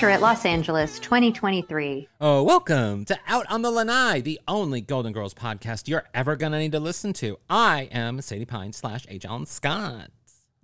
Picture it Los Angeles 2023. Oh, welcome to Out on the Lanai, the only Golden Girls podcast you're ever going to need to listen to. I am Sadie Pine slash H. Alan Scott.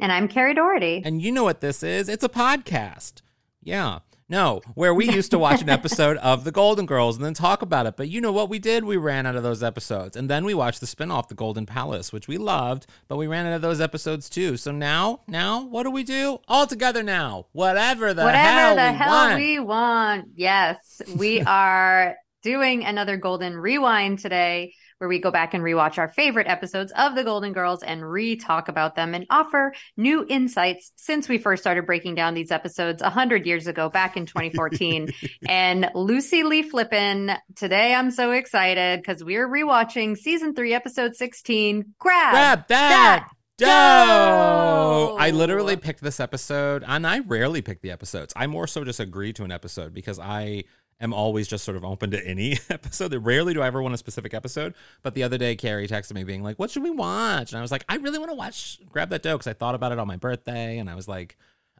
And I'm Kerri Doherty. And you know what this is? It's a podcast. Yeah. No, where we used to watch an episode of The Golden Girls and then talk about it. But you know what we did? We ran out of those episodes. And then we watched the spinoff, The Golden Palace, which we loved, but we ran out of those episodes too. So now, now, what do we do? All together now. Whatever the Whatever hell the we hell want. we want. Yes, we are doing another Golden Rewind today, where we go back and rewatch our favorite episodes of the Golden Girls and re talk about them and offer new insights since we first started breaking down these episodes 100 years ago, back in 2014. and Lucy Lee Flippin, today I'm so excited because we're rewatching season three, episode 16. Grab, Grab that dough. I literally picked this episode, and I rarely pick the episodes. I more so just agree to an episode because I am always just sort of open to any episode. Rarely do I ever want a specific episode. But the other day, Kerri texted me being like, "What should we watch?" And I was like, "I really want to watch Grab That Dough" because I thought about it on my birthday, and I was like,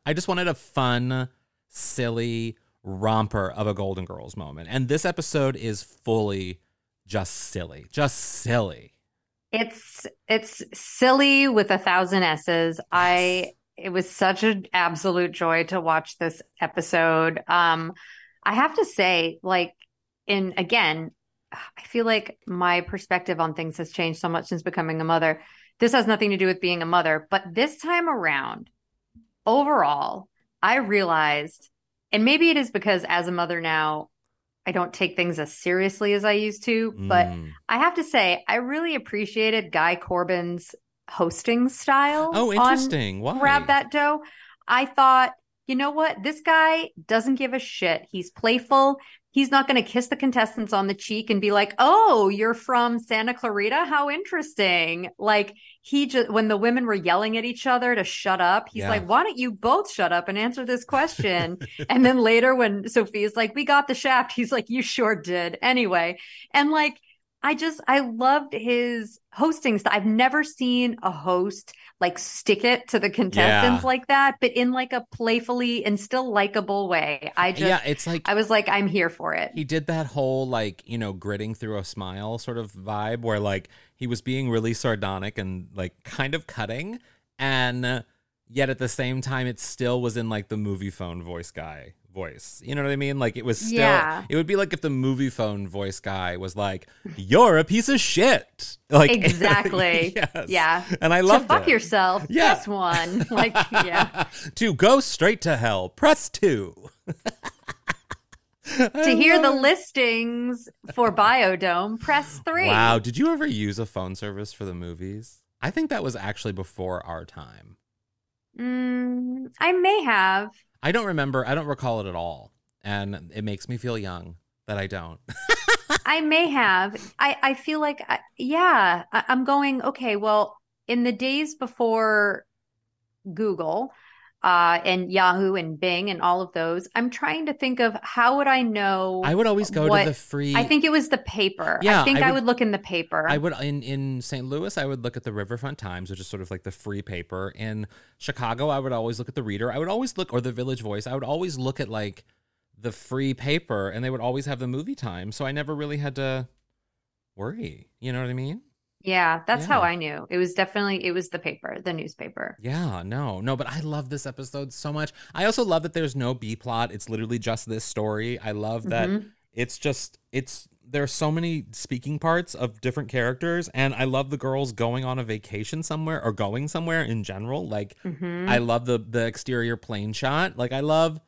I just wanted a fun, silly romper of a Golden Girls moment. And this episode is fully just silly, just silly. It's it's silly with a thousand S's. I it was such an absolute joy to watch this episode. Um I have to say like in again I feel like my perspective on things has changed so much since becoming a mother. This has nothing to do with being a mother, but this time around overall I realized and maybe it is because as a mother now I don't take things as seriously as I used to, but Mm. I have to say, I really appreciated Guy Corbin's hosting style. Oh, interesting. Why? Grab that dough. I thought, you know what? This guy doesn't give a shit. He's playful. He's not going to kiss the contestants on the cheek and be like, "Oh, you're from Santa Clarita? How interesting!" Like he just when the women were yelling at each other to shut up, he's Yeah. like, "Why don't you both shut up and answer this question?" and then later when Sophie's like, "We got the shaft," he's like, "You sure did." Anyway, and like I just I loved his hosting style. I've never seen a host like stick it to the contestants Yeah. like that, but in like a playfully and still likable way. I just yeah, it's like I was like, I'm here for it. he did that whole like you know gritting through a smile sort of vibe where like he was being really sardonic and like kind of cutting and yet at the same time it still was in like the Moviefone voice guy voice you know what i mean like it was still Yeah. it would be like if the Moviefone voice guy was like you're a piece of shit like Exactly. yes. Yeah. and i To love fuck yourself. Yeah. Press one. Like, yeah. to go straight to hell press two to hear the listings for Biodome, press three. Wow, did you ever use a phone service for the movies? I think that was actually before our time. Mm, I may have. I don't remember. I don't recall it at all. And it makes me feel young that I don't. I may have. I, I feel like, I, yeah, I, I'm going, okay, well, in the days before Google uh, and Yahoo and Bing and all of those, I'm trying to think of how would I know? I would always go what- to the free. I think it was the paper. Yeah, I think I I would- would, look in the paper. I would in in St. Louis. I would look at the Riverfront Times, which is sort of like the free paper. In Chicago, I would always look at the Reader. I would always look or the Village Voice. I would always look at like the free paper, and they would always have the movie time. So I never really had to worry. You know what I mean? Yeah, that's how I knew. It was definitely it was the paper, the newspaper. Yeah, no, no, but I love this episode so much. I also love that there's no B plot. It's literally just this story. I love that Mhm. it's just it's there's so many speaking parts of different characters and I love the girls going on a vacation somewhere or going somewhere in general. Like Mhm. I love the the exterior plane shot. Like I love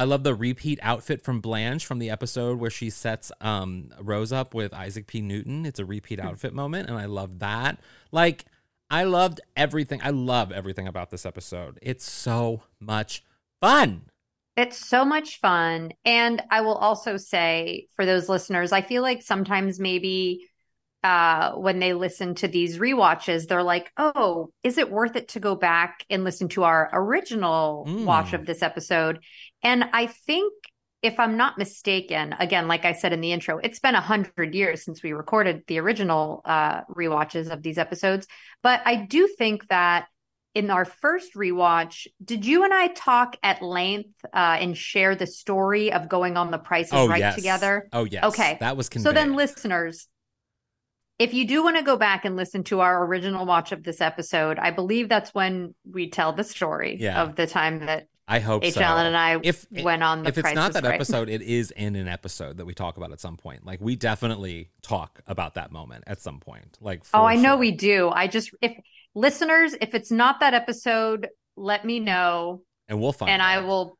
I love the repeat outfit from Blanche from the episode where she sets um Rose up with Isaac P. Newton. It's a repeat outfit moment and I love that. Like I loved everything. I love everything about this episode. It's so much fun. It's so much fun. And I will also say for those listeners, I feel like sometimes maybe uh, when they listen to these rewatches, they're like, oh, is it worth it to go back and listen to our original Mm. watch of this episode? And I think, if I'm not mistaken, again, like I said in the intro, it's been a hundred years since we recorded the original uh, rewatches of these episodes. But I do think that in our first rewatch, did you and I talk at length uh, and share the story of going on the Price is Oh Right yes. together? Oh yes. Okay. That was So then, listeners, if you do want to go back and listen to our original watch of this episode, I believe that's when we tell the story Yeah. of the time that I hope H. so. Alan and I if went on the if it's not that Right. episode, it is in an episode that we talk about at some point. Like we definitely talk about that moment at some point. Like Oh, I know we do. I just if listeners, if it's not that episode, let me know and we'll find it. and I will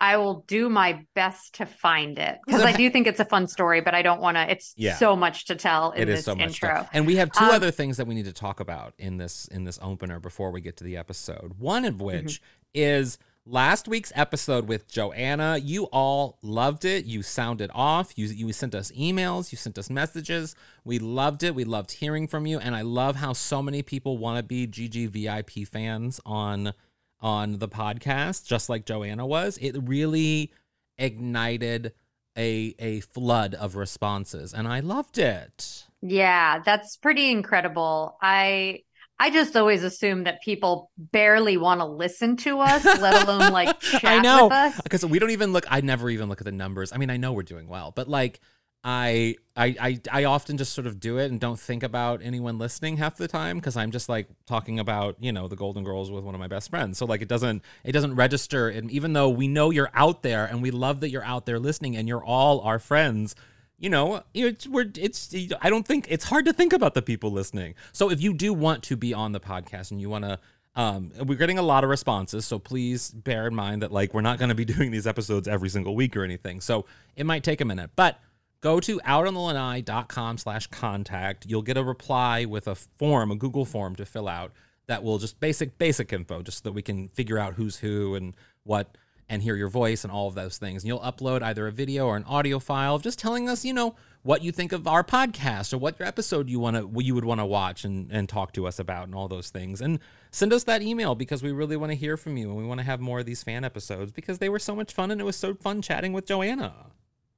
I will do my best to find it because I do think it's a fun story, but I don't want to. It's Yeah. so much to tell in It this so much intro. And we have two Um, other things that we need to talk about in this in this opener before we get to the episode. One of which Mm-hmm. is last week's episode with Joanna. You all loved it. You sounded off. You you sent us emails, you sent us messages. We loved it. We loved hearing from you and I love how so many people want to be GG VIP fans on on the podcast just like Joanna was. It really ignited a a flood of responses and I loved it. Yeah, that's pretty incredible. I I just always assume that people barely want to listen to us, let alone like chat I know with us. because we don't even look. I never even look at the numbers. I mean, I know we're doing well, but like, I, I, I, I often just sort of do it and don't think about anyone listening half the time because I'm just like talking about you know the Golden Girls with one of my best friends. So like, it doesn't it doesn't register. And even though we know you're out there and we love that you're out there listening and you're all our friends. You know, it's we're it's. I don't think it's hard to think about the people listening. So if you do want to be on the podcast and you want to um, we're getting a lot of responses, so please bear in mind that like we're not going to be doing these episodes every single week or anything. So it might take a minute, but go to outonthelanai.com slash contact. You'll get a reply with a form, a Google form to fill out that will just basic basic info, just so that we can figure out who's who and what and hear your voice and all of those things. And you'll upload either a video or an audio file of just telling us, you know, what you think of our podcast or what your episode you want to you would want to watch and, and talk to us about and all those things. And send us that email because we really want to hear from you and we want to have more of these fan episodes because they were so much fun and it was so fun chatting with Joanna.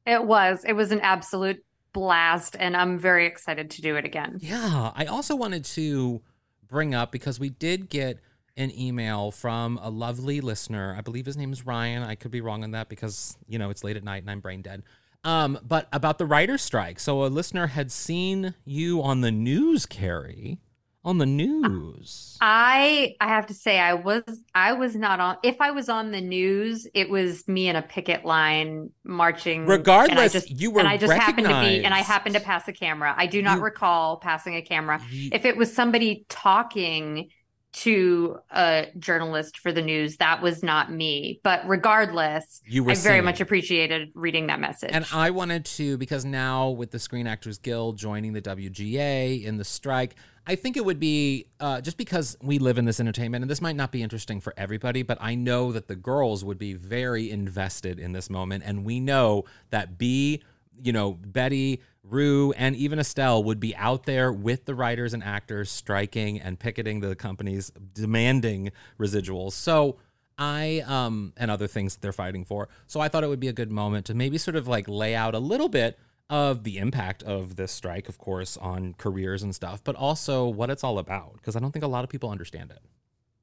It was. It was an absolute blast, and I'm very excited to do it again. Yeah, I also wanted to bring up because we did get an email from a lovely listener. I believe his name is Ryan. I could be wrong on that because, you know, it's late at night and I'm brain dead. Um, but about the writer's strike. So a listener had seen you on the news, Kerri. On the news. I I have to say I was I was not on if I was on the news it was me in a picket line marching and I Regardless, just, you were and I just happened to be and I happened to pass a camera. I do not You- recall passing a camera. You- If it was somebody talking to a journalist for the news, that was not me. But regardless, You were I very much appreciated reading that message. And I wanted to, because now with the Screen Actors Guild joining the WGA in the strike, I think it would be uh, just because we live in this entertainment, and this might not be interesting for everybody, but I know that the girls would be very invested in this moment. And we know that B, you know, Betty, Rue, and even Estelle would be out there with the writers and actors striking and picketing the companies, demanding residuals. So, I um and other things that they're fighting for. So I thought it would be a good moment to maybe sort of like lay out a little bit of the impact of this strike, of course, on careers and stuff, but also what it's all about because I don't think a lot of people understand it.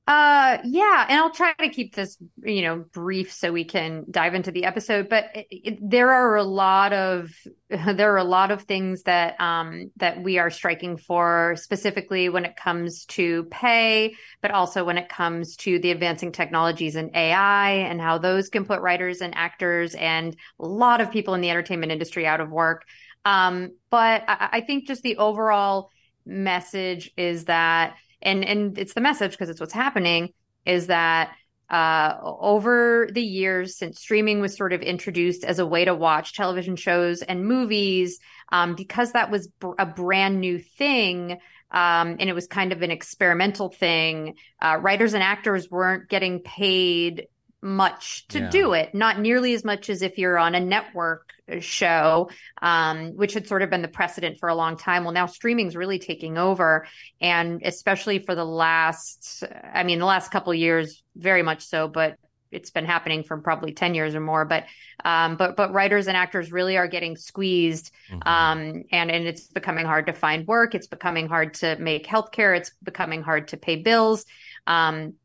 Uh, yeah, and I'll try to keep this, you know, brief so we can dive into the episode. But it, it, there are a lot of there are a lot of things that um that we are striking for, specifically when it comes to pay, but also when it comes to the advancing technologies and AI and how those can put writers and actors and a lot of people in the entertainment industry out of work. Um, but I, I think just the overall message is that and and it's the message because it's what's happening is that uh, over the years since streaming was sort of introduced as a way to watch television shows and movies, um, because that was br- a brand new thing um, and it was kind of an experimental thing, uh, writers and actors weren't getting paid much to Yeah. do it, not nearly as much as if you're on a network show, um, which had sort of been the precedent for a long time. Well, now streaming's really taking over, and especially for the last, I mean, the last couple years, very much so, but it's been happening for probably 10 years or more but um but but writers and actors really are getting squeezed Mhm. um and and it's becoming hard to find work it's becoming hard to make healthcare it's becoming hard to pay bills um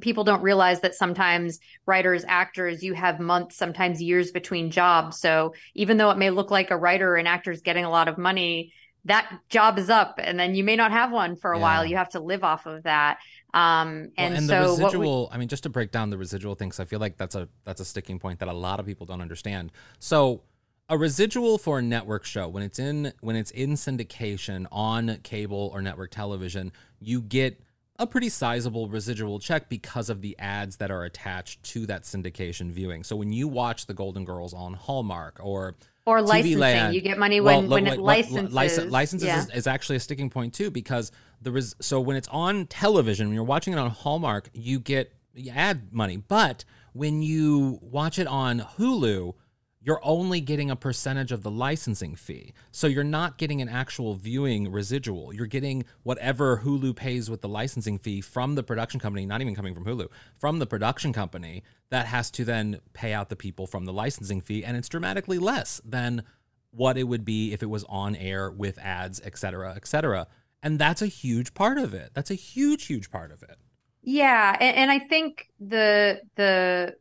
people don't realize that sometimes writers actors you have months sometimes years between jobs. So even though it may look like a writer and an actor is getting a lot of money that job is up and then you may not have one for a Yeah. while. You have to live off of that. Um and, Well, and so the what we- residual i mean just to break down the residual things i feel like that's a that's a sticking point that a lot of people don't understand. So a residual for a network show when it's in when it's in syndication on cable or network television you get a pretty sizable residual check because of the ads that are attached to that syndication viewing so when you watch the golden girls on hallmark or or TV licensing land. you get money when lo- when it licenses license, licenses yeah. is, is actually a sticking point too because the res- so when it's on television when you're watching it on Hallmark you get ad money but when you watch it on Hulu you're only getting a percentage of the licensing fee so you're not getting an actual viewing residual you're getting whatever Hulu pays with the licensing fee from the production company not even coming from Hulu from the production company that has to then pay out the people from the licensing fee and it's dramatically less than what it would be if it was on air with ads, et cetera, et cetera. And that's a huge part of it. That's a huge, huge part of it. Yeah, and, and I think the the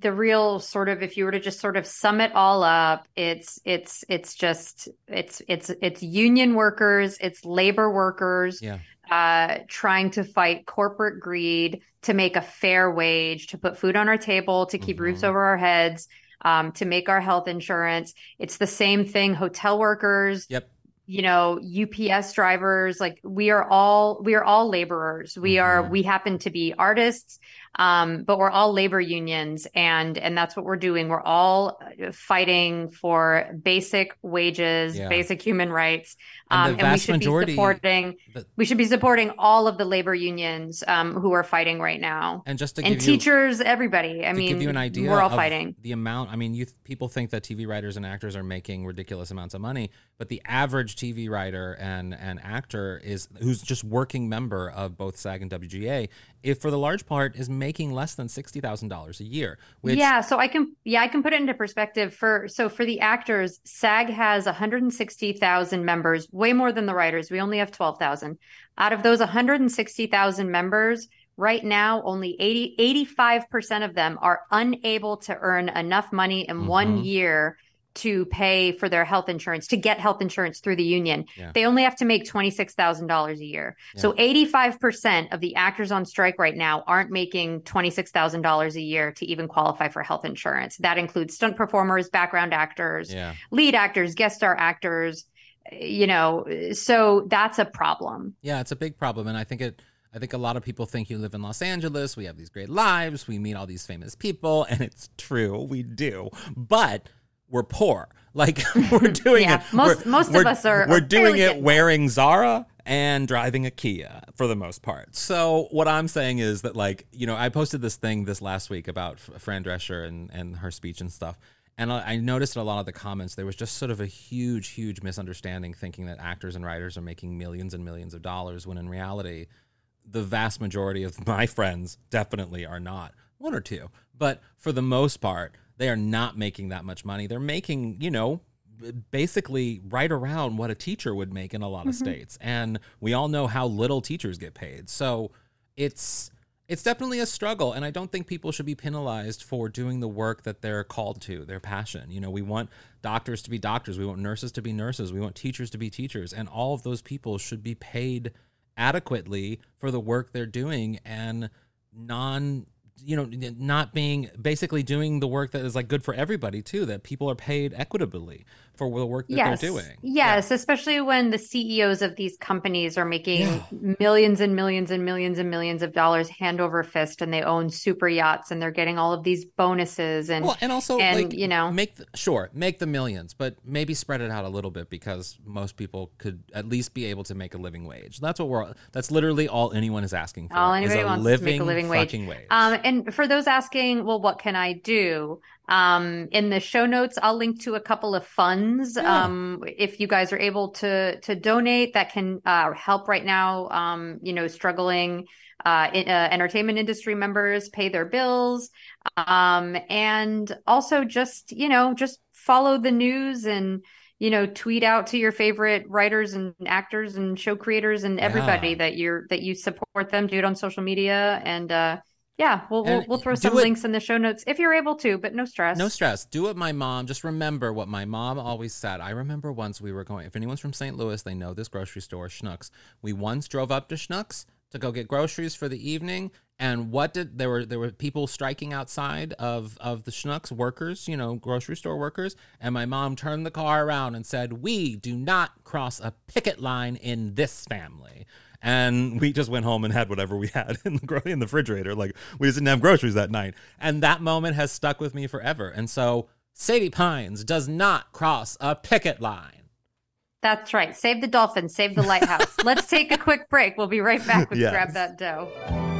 the real sort of if you were to just sort of sum it all up, it's it's it's just it's it's it's union workers, it's labor workers Yeah. uh trying to fight corporate greed to make a fair wage, to put food on our table, to keep roofs Mhm. over our heads, um, to make our health insurance. It's the same thing, hotel workers, Yep. you know UPS drivers like we are all we are all laborers we are Mhm. we happen to be artists um but we're all labor unions and and that's what we're doing we're all uh, fighting for basic wages Yeah. basic human rights um and we vast should majority- be supporting the- we should be supporting all of the labor unions um who are fighting right now And just to and give you teachers everybody i to mean give you an idea, we're all of fighting the amount. I mean, you people think that TV writers and actors are making ridiculous amounts of money, but the average TV writer and and actor is who's just working member of both SAG and WGA, if for the large part is making less than sixty thousand dollars a year. Which yeah, so I can yeah, I can put it into perspective for so for the actors, SAG has 160,000 members, way more than the writers. We only have 12,000. Out of those 160,000 members, right now only 80 85% of them are unable to earn enough money in one Mhm. year to pay for their health insurance, to get health insurance through the union. Yeah. They only have to make $26,000 a year. So 85% of the actors on strike right now aren't making $26,000 a year to even qualify for health insurance. That includes stunt performers, background actors, yeah. lead actors, guest star actors, you know, so that's a problem. Yeah, it's a big problem, and I think it. I think a lot of people think you live in Los Angeles. We have these great lives. We meet all these famous people, and it's true, we do. But we're poor. Like we're doing Yeah, it. most- we're- most of us are- We're are doing it wearing Zara and driving a Kia for the most part. So what I'm saying is that, like, you know, I posted this thing this last week about Fran Drescher and and her speech and stuff. And I I noticed in a lot of the comments there was just sort of a huge, huge misunderstanding, thinking that actors and writers are making millions and millions of dollars, when in reality, the vast majority of my friends definitely are not. One or two, but for the most part, they are not making that much money. They're making, you know, basically right around what a teacher would make in a lot of mm-hmm. states. And we all know how little teachers get paid. So it's it's definitely a struggle and i don't think people should be penalized for doing the work that they're called to their passion. You know we want doctors to be doctors. We want nurses to be nurses. We want teachers to be teachers. And all of those people should be paid adequately for the work they're doing and non you know not being basically doing the work that is like good for everybody too that people are paid equitably for the work that yes. they're doing Yes, especially when the CEOs of these companies are making Yeah. millions and millions and millions and millions of dollars hand over fist and they own super yachts and they're getting all of these bonuses and well and also and like you know make the, sure make the millions but maybe spread it out a little bit because most people could at least be able to make a living wage that's what we're that's literally all anyone is asking for all is anybody a wants living, to make a living wage. wage Um, and for those asking, well, what can I do? Um, in the show notes, I'll link to a couple of funds. Yeah. Um, if you guys are able to to donate, that can uh, help right now. Um, you know, struggling uh, in, uh, entertainment industry members pay their bills, um, and also just you know just follow the news and you know tweet out to your favorite writers and actors and show creators and everybody Yeah. that you're that you support them. Do it on social media and. uh yeah, we'll we'll, we'll throw some it- links in the show notes if you're able to, but no stress. No stress. Do what my mom. Just remember what my mom always said. I remember once we were going. If anyone's from St. Louis, they know this grocery store, Schnucks. We once drove up to Schnucks to go get groceries for the evening. And what did there were there were people striking outside of of the Schnucks workers, you know, grocery store workers. And my mom turned the car around and said, "We do not cross a picket line in this family." And we just went home and had whatever we had in the gro- in the refrigerator. Like we just didn't have groceries that night. And that moment has stuck with me forever. And so Sadie Pines does not cross a picket line. That's right. Save the dolphins, save the lighthouse. Let's take a quick break. We'll be right back with Yes. Grab That Dough.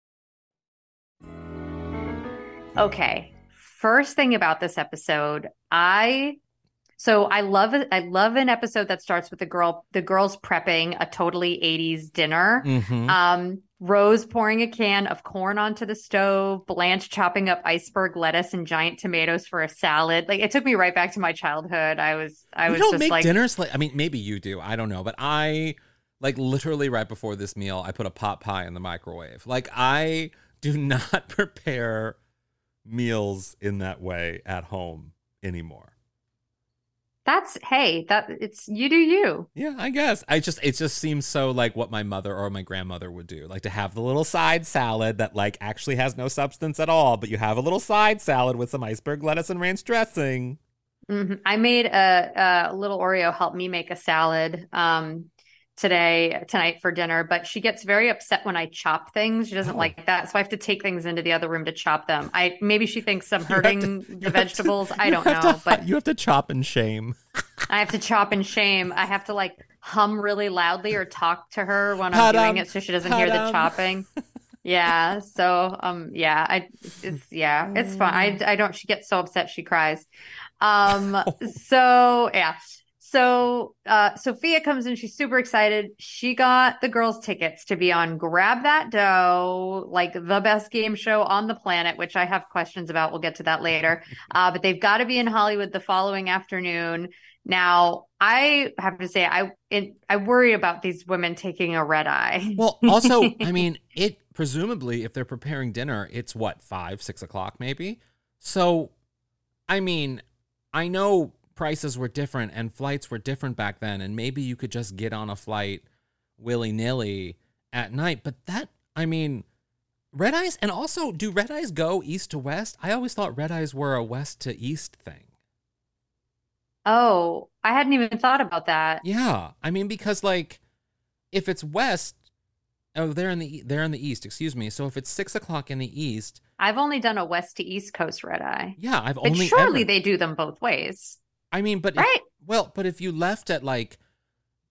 Okay. First thing about this episode, I so I love. I love an episode that starts with the girl, the girls prepping a totally 80s dinner. Mm-hmm. Um, Rose pouring a can of corn onto the stove, Blanche chopping up iceberg lettuce and giant tomatoes for a salad. Like it took me right back to my childhood. I was I you was don't just make like dinners like I mean maybe you do I don't know but I like literally right before this meal I put a pot pie in the microwave like I do not prepare meals in that way at home anymore. That's hey, that it's you do you. yeah I guess. I just it just seems so like what my mother or my grandmother would do like to have the little side salad that like actually has no substance at all but you have a little side salad with some iceberg lettuce and ranch dressing. Hmm I made a, a little Oreo help me make a salad um today tonight for dinner, but she gets very upset when I chop things. She doesn't Oh. like that, so I have to take things into the other room to chop them. I maybe she thinks I'm have to- hurting the have to- vegetables. I don't know, to- but you have to chop and shame I have to chop and shame. I have to like hum really loudly or talk to her when I'm doing it so she doesn't hear the chopping. Yeah. So um yeah, I it's yeah, it's fine. I I don't she gets so upset she cries. Um so yeah. So uh Sophia comes in, she's super excited. She got the girls tickets to be on Grab That Dough, like the best game show on the planet, which I have questions about. We'll get to that later. Uh but they've got to be in Hollywood the following afternoon. Now, I have to say, I it, I worry about these women taking a red eye. Well, also, I mean, it presumably, if they're preparing dinner, it's what five, six o'clock, maybe. So, I mean, I know prices were different and flights were different back then, and maybe you could just get on a flight willy nilly at night. But that, I mean, red eyes, and also, do red eyes go east to west? I always thought red eyes were a west to east thing. Oh, I hadn't even thought about that. Yeah, I mean, because like, if it's west, oh, they're in the they're in the east. Excuse me. So if it's six o'clock in the east, I've only done a west to east coast red eye. yeah, I've But only surely ever- they do them both ways. I mean, but if- well, but if you left at like,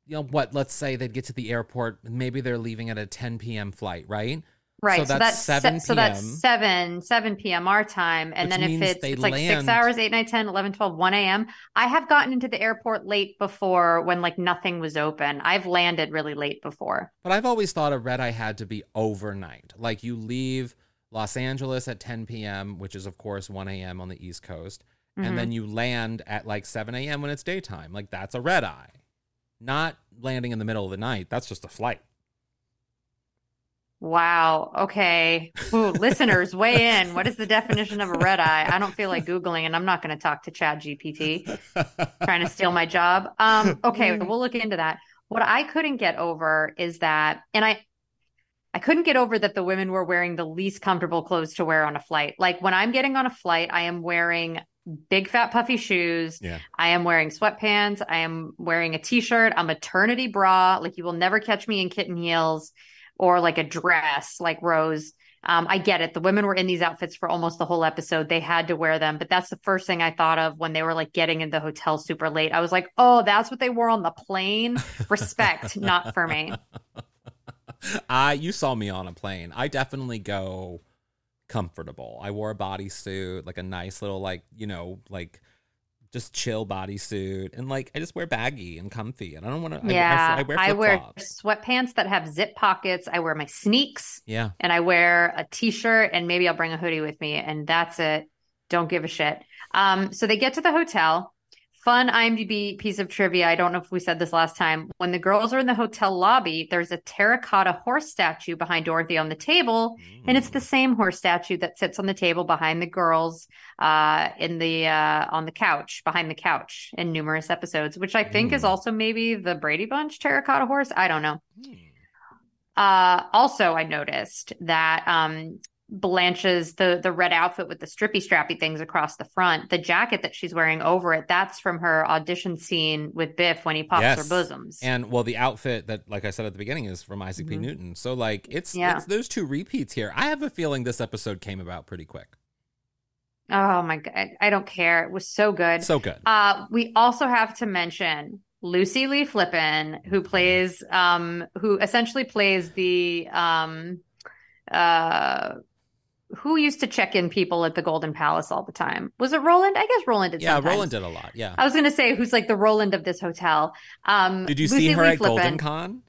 you know, what? Let's say they'd get to the airport. Maybe they're leaving at a 10 p.m. flight, right? Right. So that's se- 7 So that's 7, 7 p.m. our time. And then if it's, it's like six hours, 8, 9, 10, 11, 12, 1 a.m. I have gotten into the airport late before when like nothing was open. I've landed really late before. But I've always thought a red eye had to be overnight. Like you leave Los Angeles at 10 p.m., which is of course 1 a.m. on the East Coast, Mhm. and then you land at like 7 a.m. when it's daytime. Like that's a red eye. Not landing in the middle of the night. That's just a flight. Wow. Okay. Ooh, listeners, weigh in. What is the definition of a red eye? I don't feel like Googling and I'm not going to talk to ChatGPT trying to steal my job. Um, okay, we'll look into that. What I couldn't get over is that, and I, I couldn't get over that the women were wearing the least comfortable clothes to wear on a flight. Like when I'm getting on a flight, I am wearing big fat puffy shoes. Yeah. I am wearing sweatpants. I am wearing a t-shirt, a maternity bra. Like you will never catch me in kitten heels or like a dress like Rose. Um, I get it. The women were in these outfits for almost the whole episode. They had to wear them, but that's the first thing I thought of when they were like getting in the hotel super late. I was like, oh, that's what they wore on the plane. Respect, not for me. I you saw me on a plane. I definitely go comfortable. I wore a bodysuit, like a nice little like, you know, like just chill bodysuit and like I just wear baggy and comfy and I don't want to Yeah, I, I, wear I wear sweatpants that have zip pockets. I wear my sneaks. Yeah. and I wear a t-shirt and maybe I'll bring a hoodie with me and that's it. Don't give a shit. Um, so they get to the hotel. Fun IMDb piece of trivia. I don't know if we said this last time. When the girls are in the hotel lobby, there's a terracotta horse statue behind Dorothy on the table, and it's the same horse statue that sits on the table behind the girls uh, in the uh, on the couch behind the couch in numerous episodes, which I think is Mm. also maybe the Brady Bunch terracotta horse. I don't know. Uh, also, I noticed that um, Blanche's the the red outfit with the strippy strappy things across the front, the jacket that she's wearing over it, that's from her audition scene with Biff when he pops her bosoms. And well, the outfit that, like I said at the beginning, is from Isaac P. Mhm. Newton. So like, it's Yeah. it's those two repeats here. I have a feeling this episode came about pretty quick. oh my god, I don't care. It was so good. So good. Uh, we also have to mention Lucy Lee Flippin, who plays, um, who essentially plays the, um, uh, who used to check in people at the Golden Palace all the time? Was it Roland? I guess Roland did. Yeah, sometimes. Roland did a lot. Yeah. I was going to say who's like the Roland of this hotel. Um, Did you Lucy see her Lee at Flippin. Golden Con?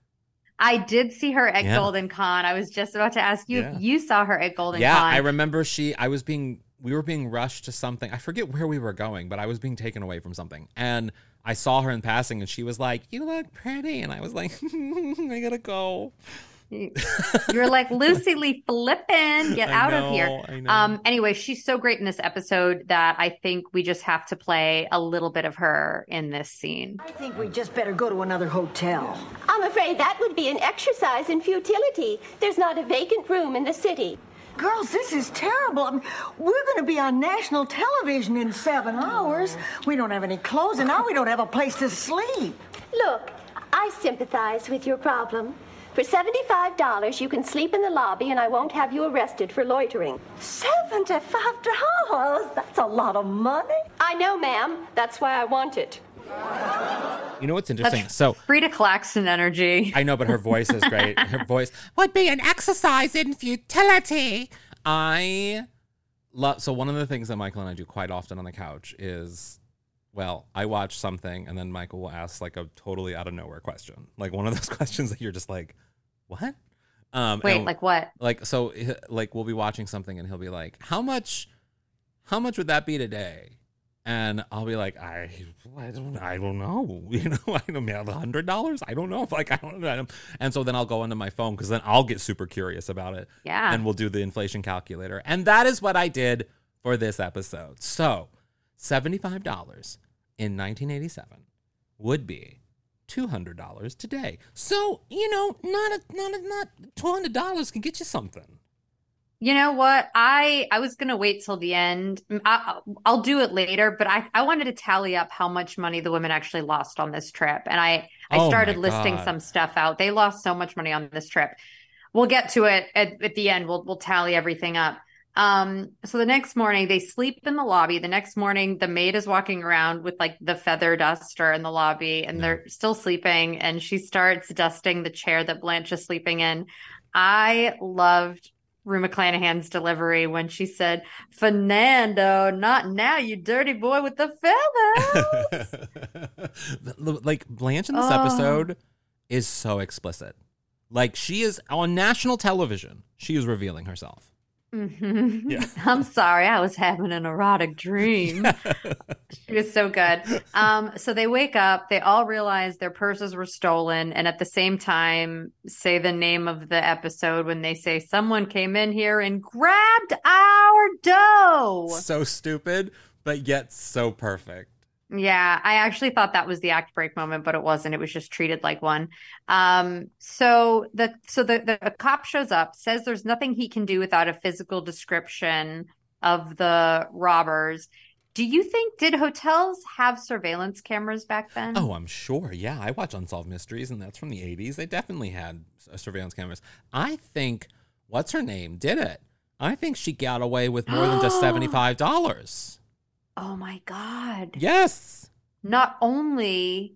I did see her at Yeah. Golden Con. I was just about to ask you Yeah. if you saw her at Golden yeah, Con. Yeah, I remember she. I was being. We were being rushed to something. I forget where we were going, but I was being taken away from something, and I saw her in passing, and she was like, "You look pretty," and I was like, "I gotta go." You're like Lucy Lee Flippin, get I out know, of here. Um, anyway, she's so great in this episode that I think we just have to play a little bit of her in this scene. I think we just better go to another hotel. I'm afraid that would be an exercise in futility. There's not a vacant room in the city. Girls, this is terrible. I mean, we're going to be on national television in seven hours. We don't have any clothes, and now we don't have a place to sleep. Look, I sympathize with your problem. For $75, you can sleep in the lobby and I won't have you arrested for loitering. Seventy-five dollars? That's a lot of money. I know, ma'am. That's why I want it. You know what's interesting? That's so Frida Claxton energy. I know, but her voice is great. Her voice would be an exercise in futility. I love. So one of the things that Michael and I do quite often on the couch is, well, I watch something and then Michael will ask like a totally out of nowhere question, like one of those questions that you're just like, what? Um, Wait, and- like what? like so like we'll be watching something and he'll be like how much how much would that be today? And i'll be like i i don't i don't know. You know i don't a hundred dollars? I don't know. Like i don't know. And so then i'll go into my phone because then i'll get super curious about it Yeah. and we'll do the inflation calculator. And that is what i did for this episode. So $75 in 1987 would be $200 today. So, you know, not a, not a, not $200 can get you something. You know what? I I was gonna wait till the end. Mm, I, I'll do it later, but I I wanted to tally up how much money the women actually lost on this trip, and I I Oh started listing God. some stuff out. They lost so much money on this trip. We'll get to it at, at the end. We'll we'll tally everything up. Um, so the next morning they sleep in the lobby. The next morning the maid is walking around with like the feather duster in the lobby and they're still sleeping and she starts dusting the chair that Blanche is sleeping in. I loved Rue McClanahan's delivery when she said, Fernando, not now, you dirty boy with the feathers. like Blanche in this Oh. episode is so explicit. Like she is on national television. She is revealing herself. Mhm. Yeah. I'm sorry, I was having an erotic dream. she was so good. Um, so they wake up, they all realize their purses were stolen, and at the same time say the name of the episode when they say someone came in here and grabbed our dough. So stupid, but yet so perfect. Yeah, I actually thought that was the act break moment, but it wasn't. It was just treated like one. Um, so the so the, the cop shows up, says there's nothing he can do without a physical description of the robbers. Do you think did hotels have surveillance cameras back then? Oh, I'm sure. Yeah, I watch Unsolved Mysteries, and that's from the 80s. They definitely had s- surveillance cameras. I think, what's her name, did it. I think she got away with more than just $75. Oh my God. Yes. Not only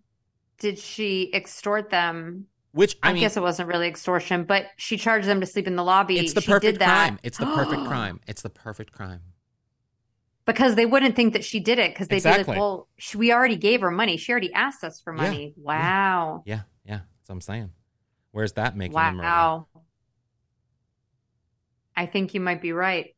did she extort them, Which, I, I, mean, guess it wasn't really extortion, but she charged them to sleep in the lobby. it's the she perfect did that. crime. It's the perfect crime. It's the perfect crime. because they wouldn't think that she did it because they'd be like, well, sh we already gave her money. She already asked us for Yeah, money. Wow. Yeah, yeah. That's what I'm saying. Where's that making murder? Wow. I think you might be right.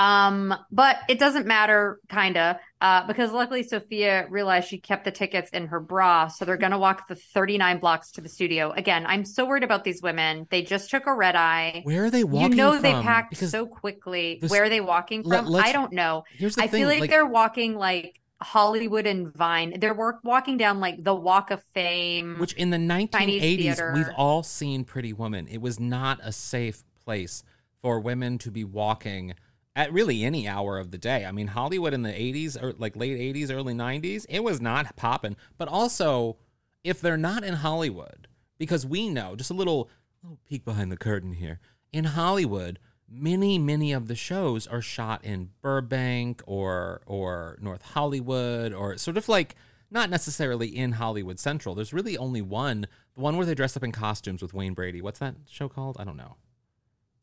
Um, but it doesn't matter, kinda, uh, because luckily Sophia realized she kept the tickets in her bra, so they're gonna walk the 39 blocks to the studio. Again, I'm so worried about these women. They just took a red eye. Where are they walking? You know they packed Because so quickly. this- Where are they walking from? I don't know. Here's the I thing, feel like, like- they're walking like Hollywood and Vine. They're work, walking down like the Walk of Fame. Which in the 1980s, we've all seen Pretty Woman. It was not a safe place for women to be walking at really any hour of the day. I mean, Hollywood in the 80s or er, like late 80s, early 90s, it was not popping. But also, if they're not in Hollywood, because we know, just a little, little peek behind the curtain here, in Hollywood, many many of the shows are shot in Burbank or or North Hollywood or sort of like not necessarily in Hollywood Central. There's really only one, the one where they dress up in costumes with Wayne Brady. What's that show called? I don't know.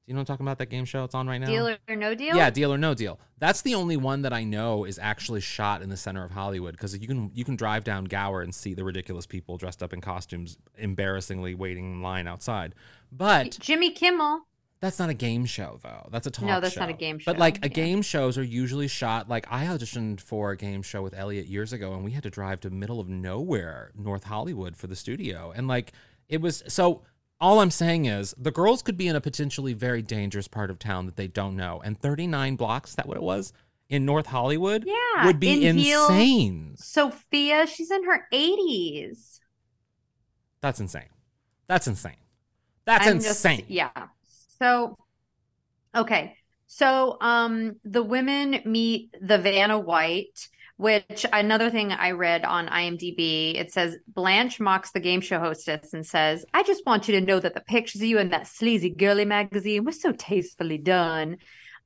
You know what I'm talking about? That game show it's on right now. Deal or no deal? Yeah, Deal or No Deal. That's the only one that I know is actually shot in the center of Hollywood because you can you can drive down Gower and see the ridiculous people dressed up in costumes, embarrassingly waiting in line outside. But Jimmy Kimmel. that's not a game show though. That's a talk No, that's show. not a game show. But like a Yeah. game shows are usually shot like I auditioned for a game show with Elliot years ago and we had to drive to middle of nowhere, North Hollywood for the studio. And like it was so all I'm saying is the girls could be in a potentially very dangerous part of town that they don't know. And 39 blocks, is that what it was? In North Hollywood? Yeah. Would be in heels. insane. Sophia, she's in her 80s. That's insane. That's insane. That's I'm just- insane. yeah. So, okay. So, um, the women meet the Vanna White, which another thing I read on IMDb, it says Blanche mocks the game show hostess and says, I just want you to know that the pictures of you in that sleazy girly magazine was so tastefully done.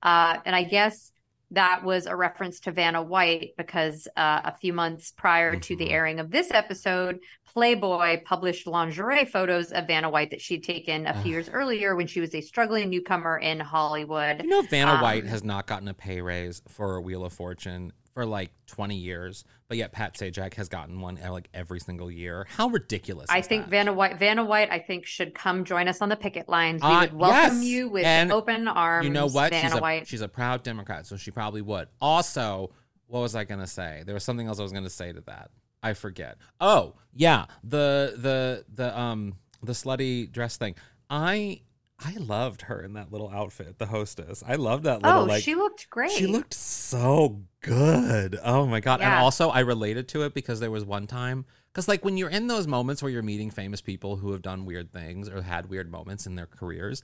Uh, and I guess that was a reference to Vanna White because uh, a few months prior to the airing of this episode, Playboy published lingerie photos of Vanna White that she'd taken a few years earlier when she was a struggling newcomer in Hollywood. You know, Vanna Um, White has not gotten a pay raise for Wheel of Fortune for like 20 years, but yet Pat Sajak has gotten one uh, like every single year. How ridiculous! I think that? Vanna White, Vanna White, I think should come join us on the picket lines. We Uh, would welcome yes. you with And open arms. You know what? Vanna she's a, White. She's a proud Democrat, so she probably would. Also, what was I going to say? There was something else I was going to say to that. I forget. Oh, yeah, the the the um the slutty dress thing. I I loved her in that little outfit, the hostess. I loved that little Oh, like she looked great. She looked so good. Oh my god. And also I related to it because there was one time cuz like when you're in those moments where you're meeting famous people who have done weird things or had weird moments in their careers,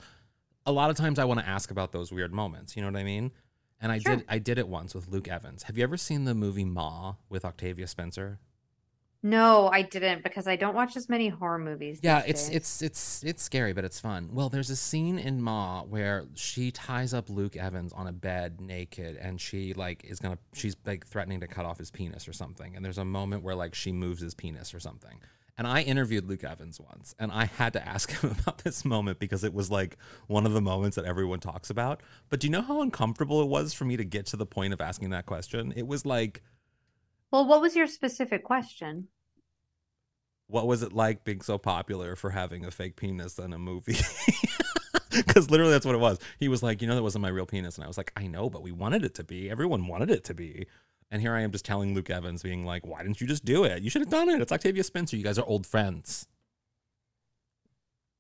a lot of times I want to ask about those weird moments, you know what I mean? And I did I did it once with Luke Evans. Have you ever seen the movie Ma with Octavia Spencer? No, I didn't because I don't watch as many horror movies. Yeah, it's days. it's it's it's scary, but it's fun. Well, there's a scene in Ma where she ties up Luke Evans on a bed naked, and she like is gonna she's like threatening to cut off his penis or something. And there's a moment where like she moves his penis or something. And I interviewed Luke Evans once, and I had to ask him about this moment because it was like one of the moments that everyone talks about. But do you know how uncomfortable it was for me to get to the point of asking that question? It was like, Well, what was your specific question? what was it like being so popular for having a fake penis in a movie? Because literally that's what it was. He was like, you know, that wasn't my real penis. And I was like, I know, but we wanted it to be. Everyone wanted it to be. And here I am just telling Luke Evans, being like, why didn't you just do it? You should have done it. It's Octavia Spencer. You guys are old friends.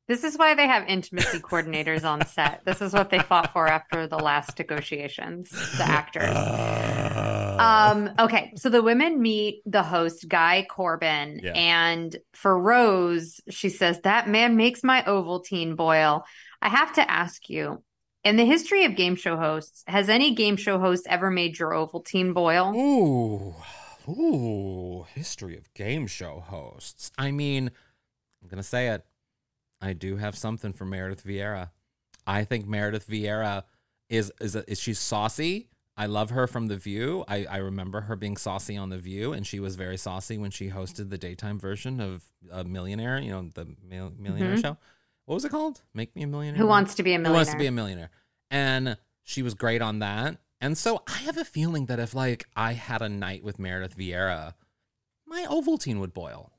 This is why they have intimacy coordinators on set. This is what they fought for after the last negotiations, the actors. Uh, Um, okay, so the women meet the host, Guy Corbin, Yeah. and for Rose, she says, That man makes my Ovaltine boil. I have to ask you, in the history of game show hosts, has any game show host ever made your Ovaltine boil? Ooh, ooh, history of game show hosts. I mean, I'm gonna say it. I do have something for Meredith Vieira. I think Meredith Vieira is is a, is she's saucy. I love her from The View. I, I remember her being saucy on The View, and she was very saucy when she hosted the daytime version of a Millionaire. You know, the mil- Millionaire Mhm. show. What was it called? Make Me a Millionaire. Who Wants to Be a Millionaire? Who wants to be a millionaire? And she was great on that. And so I have a feeling that if like I had a night with Meredith Vieira, my Ovaltine would boil.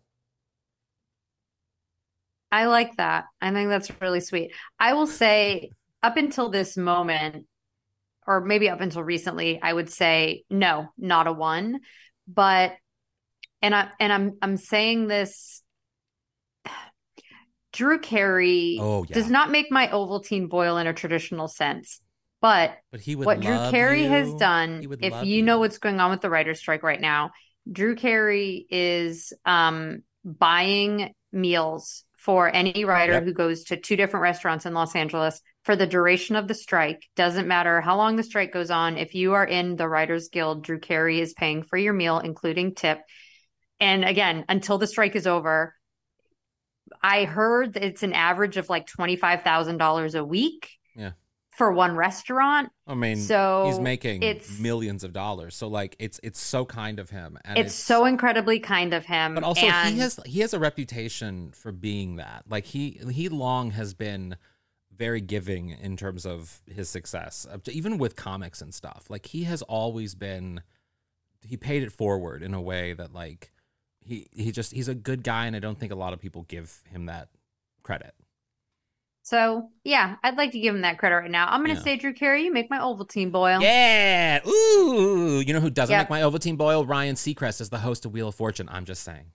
I like that. I think that's really sweet. I will say, up until this moment, or maybe up until recently, I would say no, not a one. But and I and I'm I'm saying this. Drew Carey Oh, yeah. does not make my Ovaltine boil in a traditional sense. But But he would what Drew Carey has done, if love you know what's going on with the writer's strike right now, Drew Carey is um, buying meals for any writer Yep. who goes to two different restaurants in Los Angeles for the duration of the strike. Doesn't matter how long the strike goes on. If you are in the Writers Guild, Drew Carey is paying for your meal, including tip. And again, until the strike is over, I heard that it's an average of like $25,000 a week Yeah. for one restaurant. I mean, So he's making it's- millions of dollars. So like it's it's so kind of him. And it's, so incredibly kind of him. But also and he has he has a reputation for being that. Like he he long has been very giving in terms of his success, even with comics and stuff. Like he has always been he paid it forward in a way that like he he just he's a good guy and I don't think a lot of people give him that credit. so yeah, I'd like to give him that credit right now. I'm going to Yeah. say, Drew Carey, you make my Ovaltine boil. Yeah. Ooh. You know who doesn't Yep. make my Ovaltine boil? Ryan Seacrest is the host of Wheel of Fortune. I'm just saying.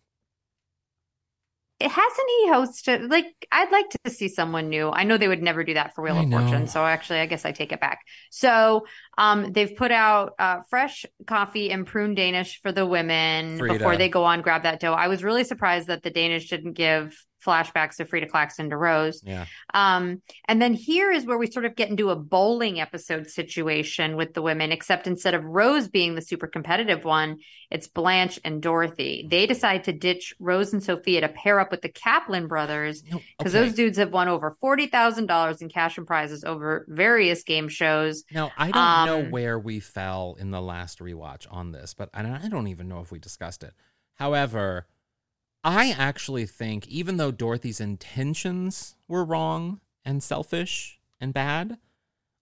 Hasn't he hosted? Like, I'd like to see someone new. I know they would never do that for Wheel I of know. Fortune, so actually, I guess I take it back. So, um, they've put out uh, fresh coffee and prune Danish for the women Frieda. before they go on grab that dough. I was really surprised that the Danish didn't give flashbacks of Frieda Claxton to Rose. Yeah. Um, and then here is where we sort of get into a bowling episode situation with the women, except instead of Rose being the super competitive one, it's Blanche and Dorothy. They decide to ditch Rose and Sophia to pair up with the Kaplan brothers because okay. those dudes have won over $40,000 in cash and prizes over various game shows. Now, I don't know Um, where we fell in the last rewatch on this, but I don't even know if we discussed it. However, I actually think even though Dorothy's intentions were wrong and selfish and bad,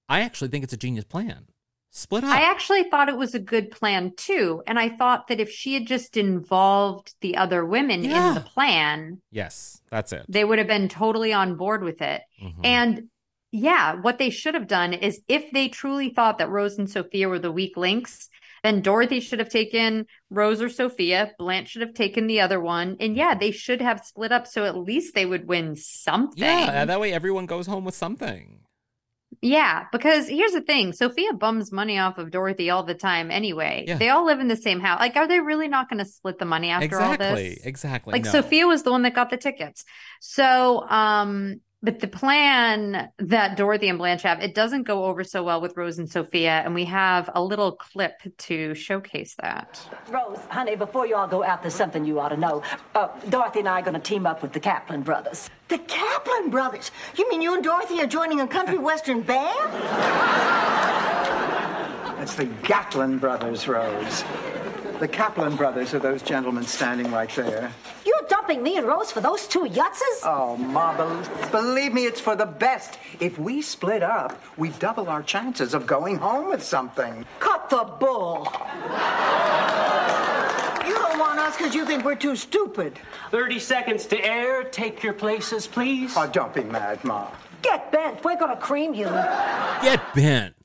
I actually think it's a genius plan. Split up. I actually thought it was a good plan too. And I thought that if she had just involved the other women Yeah. in the plan, yes, that's it. they would have been totally on board with it. Mhm. And yeah, what they should have done is if they truly thought that Rose and Sophia were the weak links, Then Dorothy should have taken Rose or Sophia. Blanche should have taken the other one. And yeah, they should have split up so at least they would win something. Yeah, that way everyone goes home with something. Yeah, because here's the thing Sophia bums money off of Dorothy all the time anyway. Yeah. They all live in the same house. Like, are they really not going to split the money after all this? exactly, exactly. Like, no. Sophia was the one that got the tickets. So, um, but the plan that Dorothy and Blanche have, it doesn't go over so well with Rose and Sophia. And we have a little clip to showcase that. Rose, honey, before you all go out, there's something you ought to know. Uh, Dorothy and I are going to team up with the Kaplan brothers. The Kaplan brothers? You mean you and Dorothy are joining a country western band? It's the Gatlin brothers, Rose. The Kaplan brothers are those gentlemen standing right there. You're dumping me and Rose for those two yutzes? Oh, Ma, bel- believe me, it's for the best. If we split up, we double our chances of going home with something. Cut the bull. You don't want us because you think we're too stupid. 30 seconds to air. Take your places, please. Oh, don't be mad, Ma. Get bent. We're going to cream you. Get bent.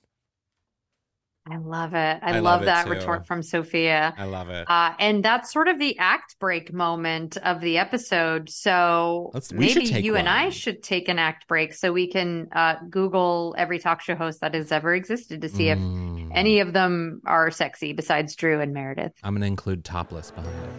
I love it. I, I love, love it that too. retort from Sophia. I love it. Uh, and that's sort of the act break moment of the episode. So maybe you and I should take an act break so we can uh, Google every talk show host that has ever existed to see if Mm. any of them are sexy besides Drew and Meredith. I'm going to include topless behind it.